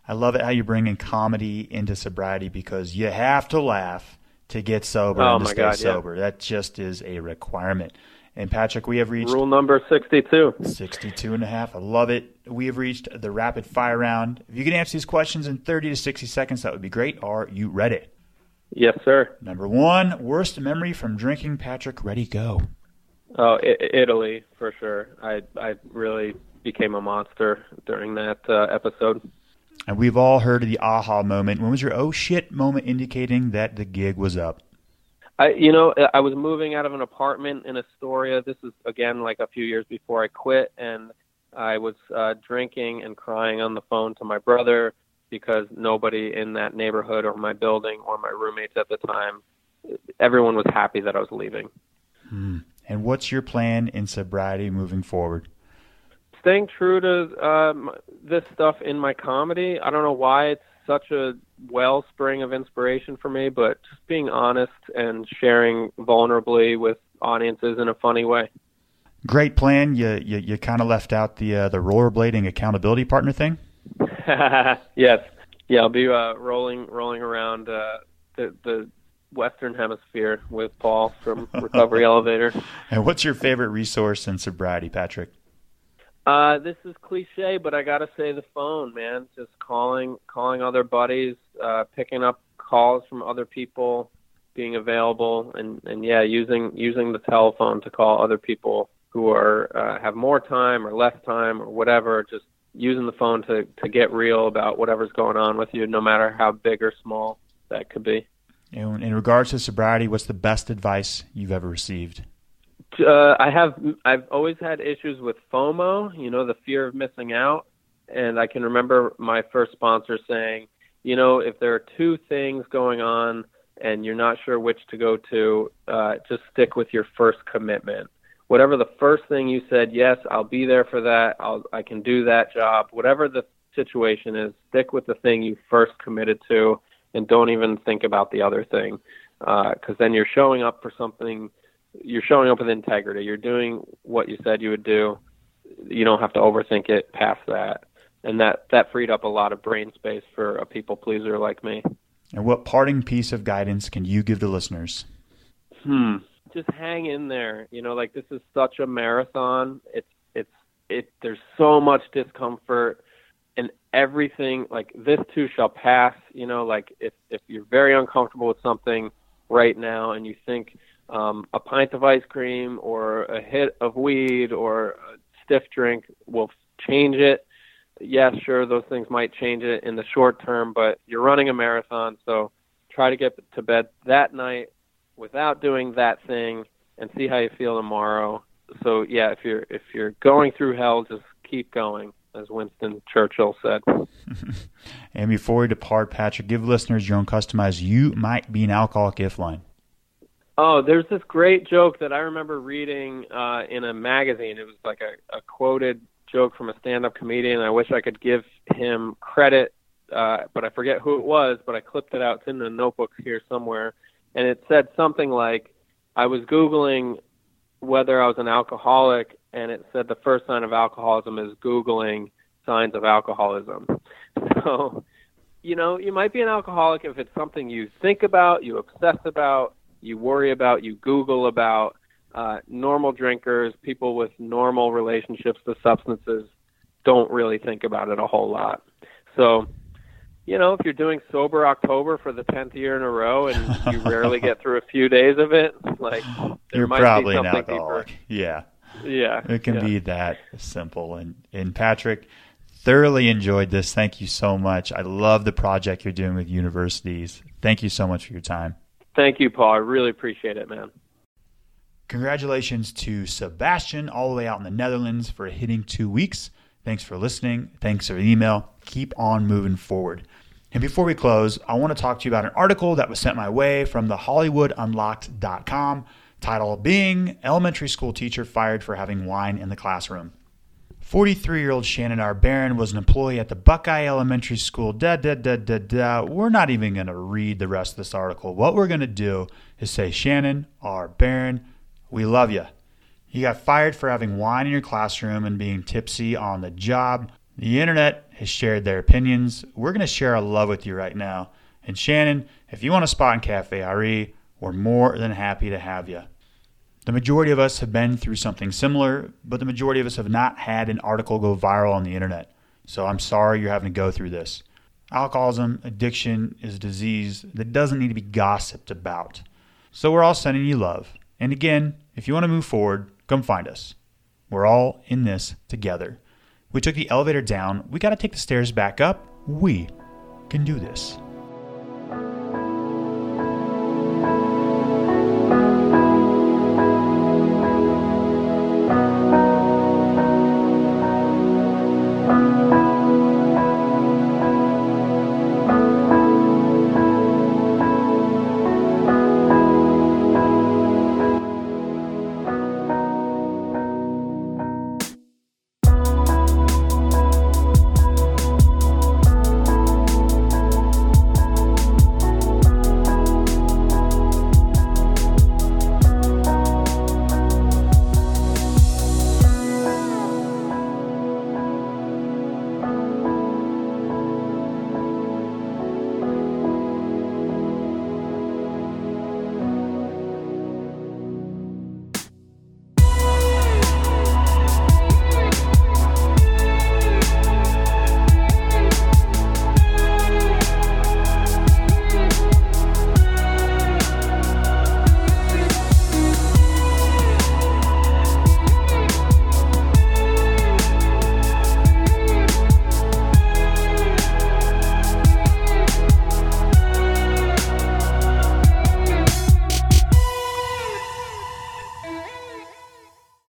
I love it how you bring in comedy into sobriety because you have to laugh to get sober oh, and to stay God, sober. Yeah. That just is a requirement. And Patrick, we have reached rule number 62. 62 and a half. I love it. We have reached the rapid fire round. If you can answer these questions in 30 to 60 seconds, that would be great. Are you ready? Yes, sir. Number one, worst memory from drinking. Patrick, ready, go. Oh, I- Italy for sure. I I really became a monster during that uh, episode. And we've all heard of the aha moment. When was your oh shit moment indicating that the gig was up? I, you know, I was moving out of an apartment in Astoria. This is again like a few years before I quit, and I was uh, drinking and crying on the phone to my brother because nobody in that neighborhood or my building or my roommates at the time, everyone was happy that I was leaving. Hmm. And what's your plan in sobriety moving forward? staying true to um, this stuff in my comedy. I don't know why it's such a wellspring of inspiration for me, but just being honest and sharing vulnerably with audiences in a funny way. Great plan. You you, you kind of left out the uh, the rollerblading accountability partner thing. yes, yeah, I'll be uh, rolling rolling around uh, the the Western Hemisphere with Paul from Recovery Elevator. And what's your favorite resource in sobriety, Patrick? Uh, this is cliche, but I gotta say the phone, man. Just calling, calling other buddies, uh, picking up calls from other people, being available, and and yeah, using using the telephone to call other people who are uh, have more time or less time or whatever. Just using the phone to to get real about whatever's going on with you, no matter how big or small that could be. In, in regards to sobriety, what's the best advice you've ever received? Uh, I have I've always had issues with FOMO, you know, the fear of missing out, and I can remember my first sponsor saying, you know, if there are two things going on and you're not sure which to go to, uh, just stick with your first commitment. Whatever the first thing you said, yes, I'll be there for that. I'll I can do that job. Whatever the situation is, stick with the thing you first committed to, and don't even think about the other thing, because uh, then you're showing up for something you're showing up with integrity. You're doing what you said you would do. You don't have to overthink it past that. And that that freed up a lot of brain space for a people pleaser like me. And what parting piece of guidance can you give the listeners? Hmm. Just hang in there. You know, like this is such a marathon. It's it's it there's so much discomfort and everything like this too shall pass, you know, like if if you're very uncomfortable with something right now and you think um, a pint of ice cream or a hit of weed or a stiff drink will change it. Yes, sure, those things might change it in the short term, but you're running a marathon, so try to get to bed that night without doing that thing and see how you feel tomorrow. So yeah, if you're if you're going through hell, just keep going, as Winston Churchill said. and before we depart, Patrick, give listeners your own customized "You might be an alcoholic if" line. Oh, there's this great joke that I remember reading uh, in a magazine. It was like a, a quoted joke from a stand-up comedian. I wish I could give him credit, uh, but I forget who it was. But I clipped it out. It's in the notebook here somewhere, and it said something like, "I was googling whether I was an alcoholic, and it said the first sign of alcoholism is googling signs of alcoholism." So, you know, you might be an alcoholic if it's something you think about, you obsess about you worry about, you Google about. Uh, normal drinkers, people with normal relationships to substances, don't really think about it a whole lot. So, you know, if you're doing sober October for the tenth year in a row and you rarely get through a few days of it, like there you're might probably be an something alcoholic. deeper. Yeah, Yeah, it can yeah. be that simple. And and Patrick, thoroughly enjoyed this. Thank you so much. I love the project you're doing with universities. Thank you so much for your time. Thank you, Paul. I really appreciate it, man. Congratulations to Sebastian, all the way out in the Netherlands, for hitting two weeks. Thanks for listening. Thanks for the email. Keep on moving forward. And before we close, I want to talk to you about an article that was sent my way from the HollywoodUnlocked.com titled Being Elementary School Teacher Fired for Having Wine in the Classroom. 43 year old Shannon R. Barron was an employee at the Buckeye Elementary School. Da, da, da, da, da. We're not even going to read the rest of this article. What we're going to do is say, Shannon R. Barron, we love you. You got fired for having wine in your classroom and being tipsy on the job. The internet has shared their opinions. We're going to share our love with you right now. And Shannon, if you want a spot in Cafe RE, we're more than happy to have you. The majority of us have been through something similar, but the majority of us have not had an article go viral on the internet. So I'm sorry you're having to go through this. Alcoholism, addiction is a disease that doesn't need to be gossiped about. So we're all sending you love. And again, if you want to move forward, come find us. We're all in this together. We took the elevator down. We got to take the stairs back up. We can do this.